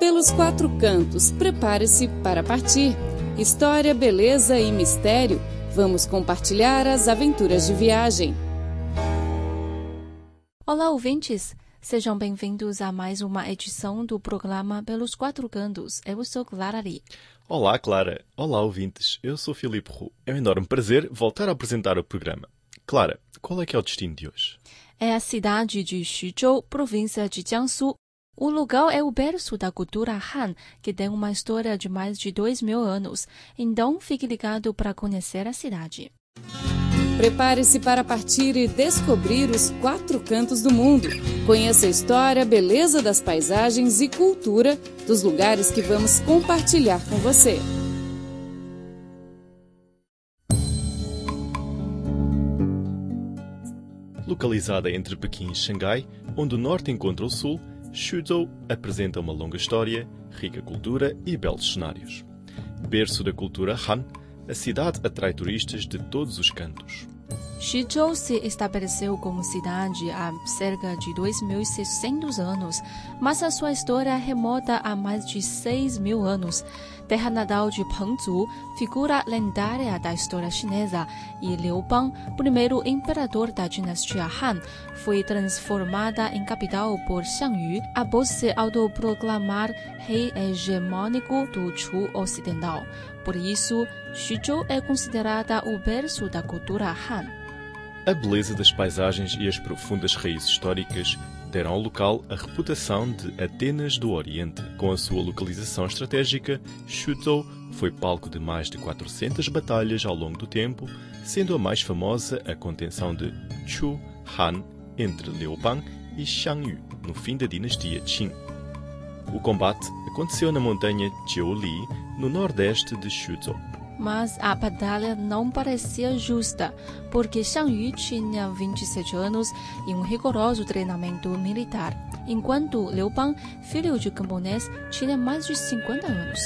Pelos quatro cantos, prepare-se para partir. História, beleza e mistério. Vamos compartilhar as aventuras de viagem. Olá, ouvintes! Sejam bem-vindos a mais uma edição do programa Pelos Quatro Cantos. Eu sou Clara Lee. Olá, Clara. Olá, ouvintes. Eu sou Filipe Roux. É um enorme prazer voltar a apresentar o programa. Clara, qual é que é o destino de hoje? É a cidade de Xuzhou, província de Jiangsu. O lugar é o berço da cultura Han, que tem uma história de mais de dois mil anos. Então, fique ligado para conhecer a cidade. Prepare-se para partir e descobrir os quatro cantos do mundo. Conheça a história, beleza das paisagens e cultura dos lugares que vamos compartilhar com você. Localizada entre Pequim e Xangai, onde o norte encontra o sul, Xuzhou apresenta uma longa história, rica cultura e belos cenários. Berço da cultura Han, a cidade atrai turistas de todos os cantos. Xizhou se estabeleceu como cidade há cerca de 2.600 anos, mas a sua história remota a mais de 6 mil anos. Terra natal de Pengzu, figura lendária da história chinesa, e Liu Bang, primeiro imperador da dinastia Han, foi transformada em capital por Xiang Yu após se autoproclamar rei hegemônico do Chu Ocidental. Por isso, Xuzhou é considerada o berço da cultura Han. A beleza das paisagens e as profundas raízes históricas deram ao local a reputação de Atenas do Oriente. Com a sua localização estratégica, Xuzhou foi palco de mais de 400 batalhas ao longo do tempo, sendo a mais famosa a contenção de Chu Han entre Liu Bang e Xiang Yu no fim da dinastia Qin. O combate aconteceu na montanha Jiuli, no nordeste de Xuzhou mas a batalha não parecia justa, porque Xiang Yu tinha 27 anos e um rigoroso treinamento militar, enquanto Liu Bang, filho de camponês, tinha mais de 50 anos.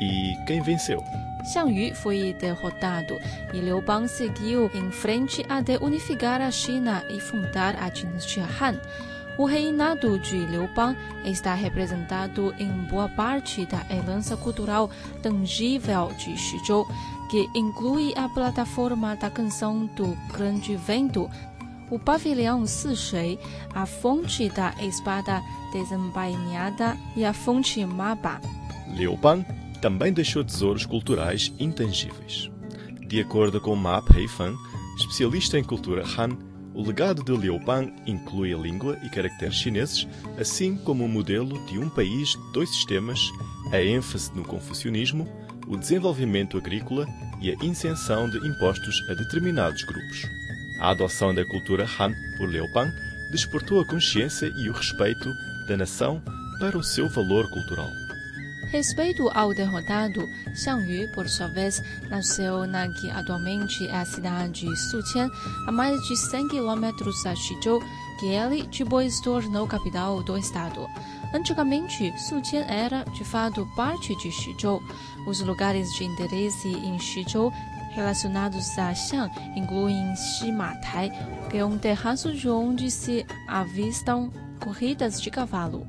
E quem venceu? Xiang Yu foi derrotado e Liu Bang seguiu em frente até unificar a China e fundar a dinastia Han. O reinado de Liu Bang está representado em boa parte da herança cultural tangível de Xuzhou, que inclui a plataforma da canção do Grande Vento, o pavilhão Sishui, a fonte da espada desembainhada e a fonte Maba. Liu Bang também deixou tesouros culturais intangíveis. De acordo com Ma Peifan, especialista em cultura Han, o legado de Liu Bang inclui a língua e caracteres chineses, assim como o modelo de um país, dois sistemas, a ênfase no confucionismo, o desenvolvimento agrícola e a isenção de impostos a determinados grupos. A adoção da cultura Han por Liu Bang despertou a consciência e o respeito da nação para o seu valor cultural. Respeito ao derrotado, Xiang Yu, por sua vez, nasceu na que atualmente é a cidade de Suqian, a mais de 100 quilômetros da Xizhou, que ele depois tornou capital do estado. Antigamente, Suqian era, de fato, parte de Xizhou. Os lugares de interesse em Xizhou relacionados a Xiang incluem Ximatai, que é um terraço de onde se avistam corridas de cavalo.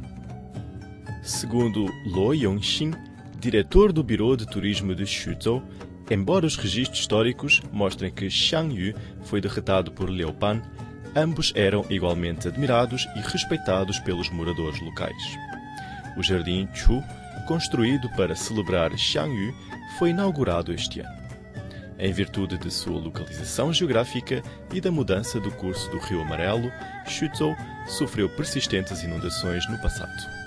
Segundo Luo Yongxin, diretor do Biro de Turismo de Xuzhou, embora os registros históricos mostrem que Xiang Yu foi derrotado por Liu Pan, ambos eram igualmente admirados e respeitados pelos moradores locais. O Jardim Chu, construído para celebrar Xiang Yu, foi inaugurado este ano. Em virtude de sua localização geográfica e da mudança do curso do Rio Amarelo, Xuzhou sofreu persistentes inundações no passado.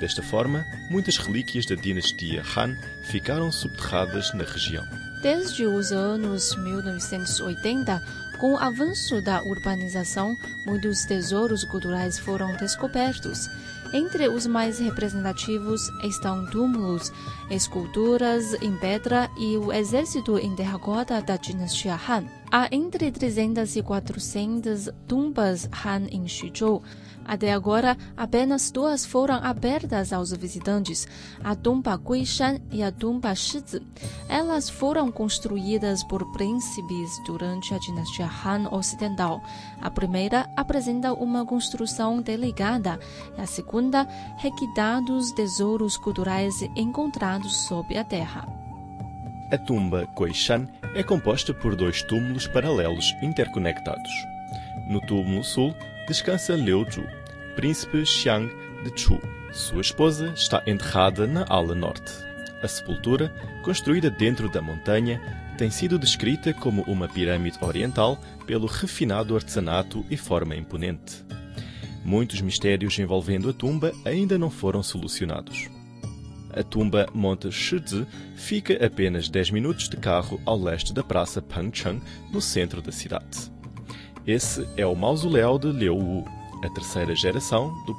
Desta forma, muitas relíquias da dinastia Han ficaram subterradas na região. Desde os anos 1980, com o avanço da urbanização, muitos tesouros culturais foram descobertos. Entre os mais representativos estão túmulos, esculturas em pedra e o exército em terracota da dinastia Han. Há entre 300 e 400 tumbas Han em Xuzhou. Até agora, apenas duas foram abertas aos visitantes, a tumba Guishan e a tumba Shizi. Elas foram construídas por príncipes durante a dinastia Han Ocidental. A primeira apresenta uma construção delicada e a segunda requintados tesouros culturais encontrados sob a terra. A tumba Guishan é composta por dois túmulos paralelos interconectados. No túmulo sul descansa Liu Zhu, príncipe Xiang de Chu. Sua esposa está enterrada na ala norte. A sepultura, construída dentro da montanha, tem sido descrita como uma pirâmide oriental pelo refinado artesanato e forma imponente. Muitos mistérios envolvendo a tumba ainda não foram solucionados. A tumba Monte Shizi fica apenas 10 minutos de carro ao leste da praça Pangcheng, no centro da cidade. Esse é o mausoléu de Liu Wu, a terceira geração do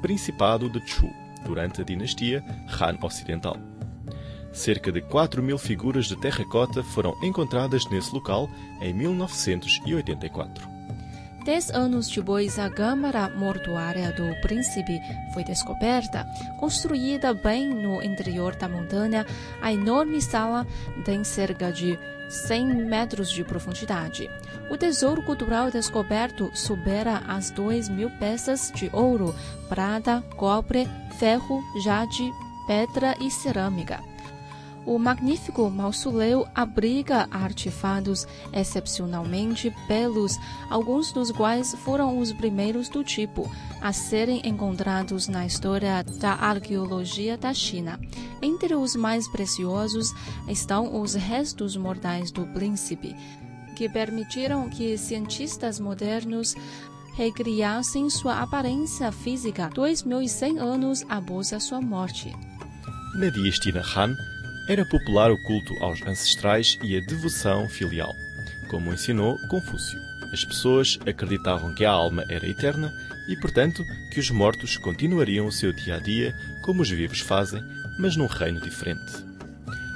Principado de Chu, durante a dinastia Han Ocidental. Cerca de 4 mil figuras de terracota foram encontradas nesse local em 1984. Dez anos depois, a câmara mortuária do príncipe foi descoberta. Construída bem no interior da montanha, a enorme sala tem cerca de 100 metros de profundidade. O tesouro cultural descoberto supera as 2 mil peças de ouro, prata, cobre, ferro, jade, pedra e cerâmica. O magnífico mausoléu abriga artefatos excepcionalmente belos, alguns dos quais foram os primeiros do tipo a serem encontrados na história da arqueologia da China. Entre os mais preciosos estão os restos mortais do príncipe, que permitiram que cientistas modernos recriassem sua aparência física 2.100 anos após a sua morte. Dinastia Han, era popular o culto aos ancestrais e a devoção filial, como ensinou Confúcio. As pessoas acreditavam que a alma era eterna e, portanto, que os mortos continuariam o seu dia a dia como os vivos fazem, mas num reino diferente.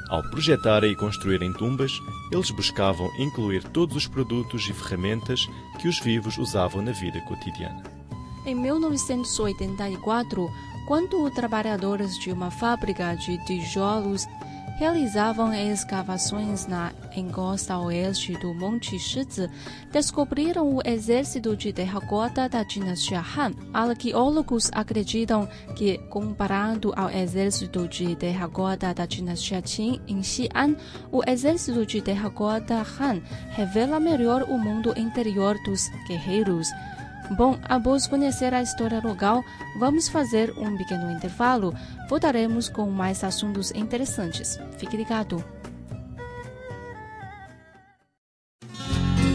Ao projetarem e construírem tumbas, eles buscavam incluir todos os produtos e ferramentas que os vivos usavam na vida cotidiana. Em 1984, quando trabalhadores de uma fábrica de tijolos realizavam escavações na encosta oeste do Monte Shizi, descobriram o exército de terracota da dinastia Han. Arqueólogos acreditam que, comparado ao exército de terracota da dinastia Qin em Xi'an, o exército de terracota Han revela melhor o mundo interior dos guerreiros. Bom, após conhecer a história local, vamos fazer um pequeno intervalo. Voltaremos com mais assuntos interessantes. Fique ligado.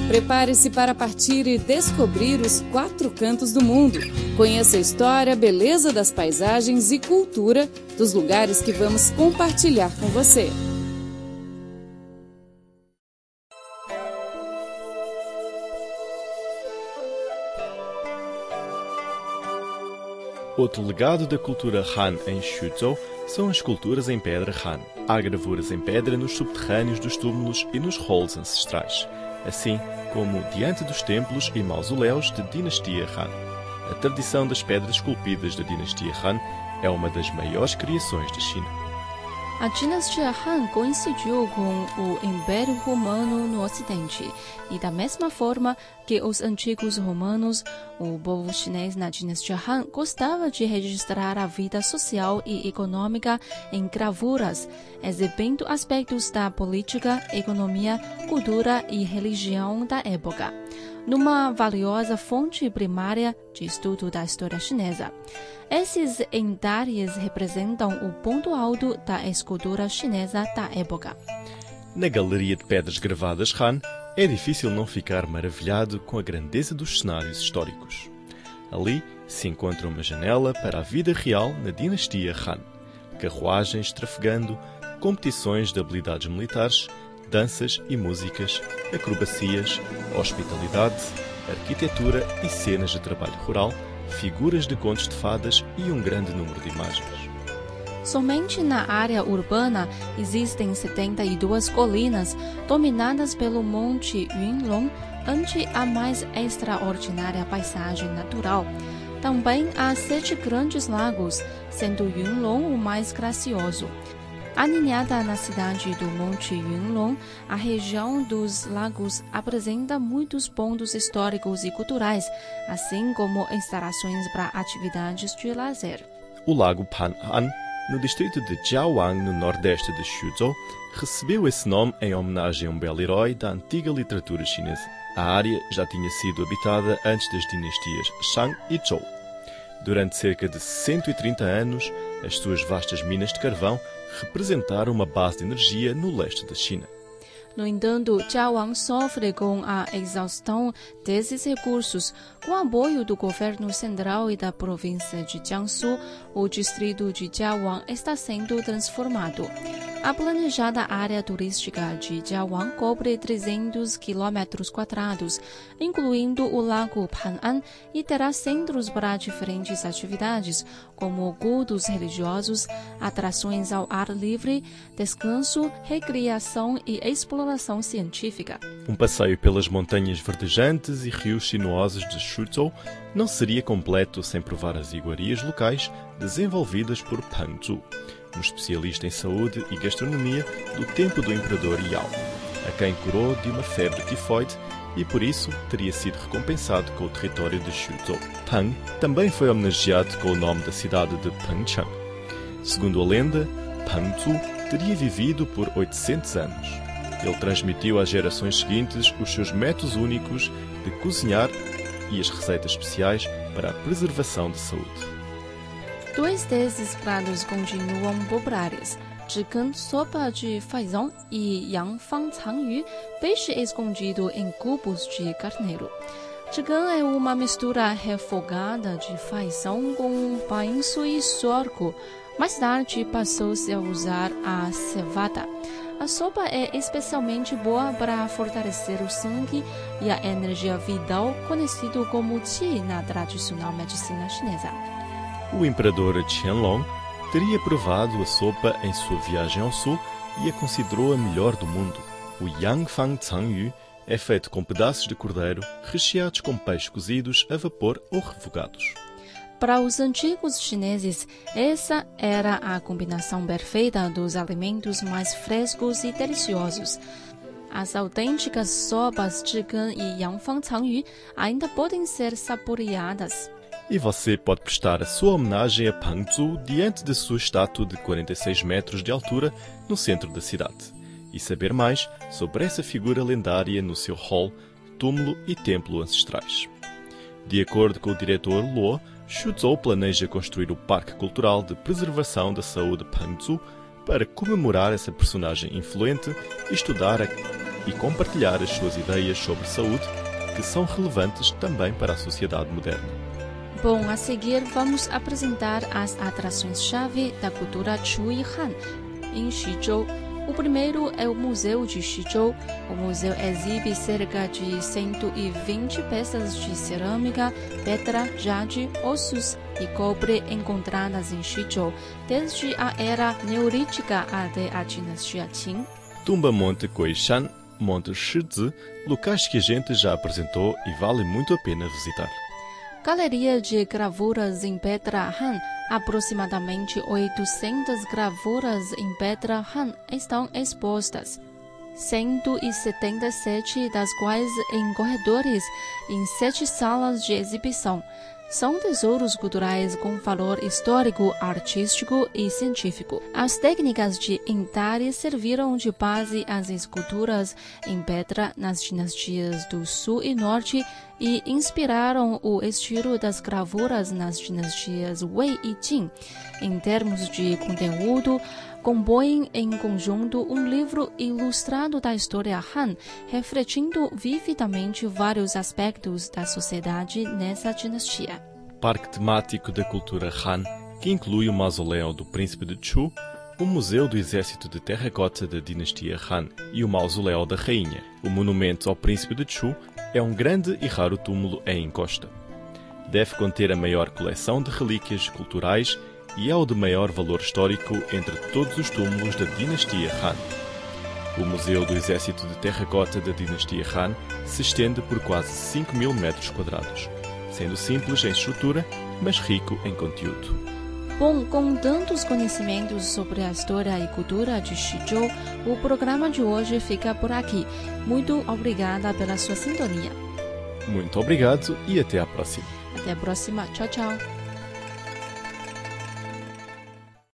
Prepare-se para partir e descobrir os quatro cantos do mundo. Conheça a história, beleza das paisagens e cultura dos lugares que vamos compartilhar com você. Outro legado da cultura Han em Xuzhou são as esculturas em pedra Han. Há gravuras em pedra nos subterrâneos dos túmulos e nos halls ancestrais, assim como diante dos templos e mausoléus de dinastia Han. A tradição das pedras esculpidas da dinastia Han é uma das maiores criações da China. A dinastia Han coincidiu com o Império Romano no Ocidente, e da mesma forma que os antigos romanos, o povo chinês na dinastia Han gostava de registrar a vida social e econômica em gravuras, exibindo aspectos da política, economia, cultura e religião da época numa valiosa fonte primária de estudo da história chinesa. Esses endares representam o ponto alto da escultura chinesa da época. Na galeria de pedras gravadas Han, é difícil não ficar maravilhado com a grandeza dos cenários históricos. Ali se encontra uma janela para a vida real na dinastia Han. Carruagens trafegando, competições de habilidades militares, danças e músicas, acrobacias, hospitalidade, arquitetura e cenas de trabalho rural, figuras de contos de fadas e um grande número de imagens. Somente na área urbana existem 72 colinas dominadas pelo Monte Yunlong, ante a mais extraordinária paisagem natural. Também há sete grandes lagos, sendo Yunlong o mais gracioso. Aninhada na cidade do Monte Yunlong, a região dos lagos apresenta muitos pontos históricos e culturais, assim como instalações para atividades de lazer. O lago Pan'an, no distrito de Jiaowang, no nordeste de Xuzhou, recebeu esse nome em homenagem a um belo herói da antiga literatura chinesa. A área já tinha sido habitada antes das dinastias Shang e Zhou. Durante cerca de 130 anos, as suas vastas minas de carvão representaram uma base de energia no leste da China. No entanto, Jiaowang sofre com a exaustão desses recursos. Com apoio do governo central e da província de Jiangsu, o distrito de Jiaowang está sendo transformado. A planejada área turística de Jiaowang cobre 300 quilômetros quadrados, incluindo o Lago Pan'an, e terá centros para diferentes atividades, como cultos religiosos, atrações ao ar livre, descanso, recreação e exploração científica. Um passeio pelas montanhas verdejantes e rios sinuosos de Shuzhou não seria completo sem provar as iguarias locais desenvolvidas por Pangzhou um especialista em saúde e gastronomia do tempo do imperador Yao, a quem curou de uma febre tifoide e por isso teria sido recompensado com o território de Xuzhou. Pang também foi homenageado com o nome da cidade de Pengcheng. Segundo a lenda, Pangzu teria vivido por 800 anos. Ele transmitiu às gerações seguintes os seus métodos únicos de cozinhar e as receitas especiais para a preservação de saúde. Dois desses pratos continuam populares. Zhigen, sopa de fazão e yangfang cangyu, peixe escondido em cubos de carneiro. Zhigen é uma mistura refogada de fazão com bainço e sorgo. Mais tarde passou-se a usar a cevada. A sopa é especialmente boa para fortalecer o sangue e a energia vital, conhecido como qi na tradicional medicina chinesa o imperador Qianlong teria provado a sopa em sua viagem ao sul e a considerou a melhor do mundo. O Yangfang Cangyu é feito com pedaços de cordeiro recheados com peixes cozidos a vapor ou refogados. Para os antigos chineses, essa era a combinação perfeita dos alimentos mais frescos e deliciosos. As autênticas sopas Zhigen e Yangfang Cangyu ainda podem ser saboreadas. E você pode prestar a sua homenagem a Pangzu diante da sua estátua de 46 metros de altura no centro da cidade. E saber mais sobre essa figura lendária no seu hall, túmulo e templo ancestrais. De acordo com o diretor Luo, Shuzhou planeja construir o Parque Cultural de Preservação da Saúde Pangzu para comemorar essa personagem influente e estudar e compartilhar as suas ideias sobre saúde, que são relevantes também para a sociedade moderna. Bom, a seguir vamos apresentar as atrações-chave da cultura Chui Han em Xizhou. O primeiro é o Museu de Xizhou. O museu exibe cerca de 120 peças de cerâmica, pedra, jade, ossos e cobre encontradas em Xizhou, desde a era neolítica até a dinastia Qing. Tumba Monte Guishan, Monte Shizi, locais que a gente já apresentou e vale muito a pena visitar. Galeria de gravuras em pedra Han. Aproximadamente 800 gravuras em pedra Han estão expostas. 177 das quais em corredores, em sete salas de exibição são tesouros culturais com valor histórico, artístico e científico. As técnicas de entalhe serviram de base às esculturas em pedra nas dinastias do Sul e Norte e inspiraram o estilo das gravuras nas dinastias Wei e Jin. Em termos de conteúdo, compõem em conjunto um livro ilustrado da história Han, refletindo vividamente vários aspectos da sociedade nessa dinastia. Parque temático da cultura Han, que inclui o mausoléu do príncipe de Chu, o Museu do Exército de Terracota da dinastia Han e o Mausoléu da Rainha. O monumento ao príncipe de Chu é um grande e raro túmulo em encosta. Deve conter a maior coleção de relíquias culturais e é o de maior valor histórico entre todos os túmulos da dinastia Han. O Museu do Exército de Terracota da dinastia Han se estende por quase 5 mil metros quadrados, sendo simples em estrutura mas rico em conteúdo. Bom, com tantos conhecimentos sobre a história e cultura de Xizhou, o programa de hoje fica por aqui. Muito obrigada pela sua sintonia. Muito obrigado e até a próxima. Até a próxima. Tchau, tchau.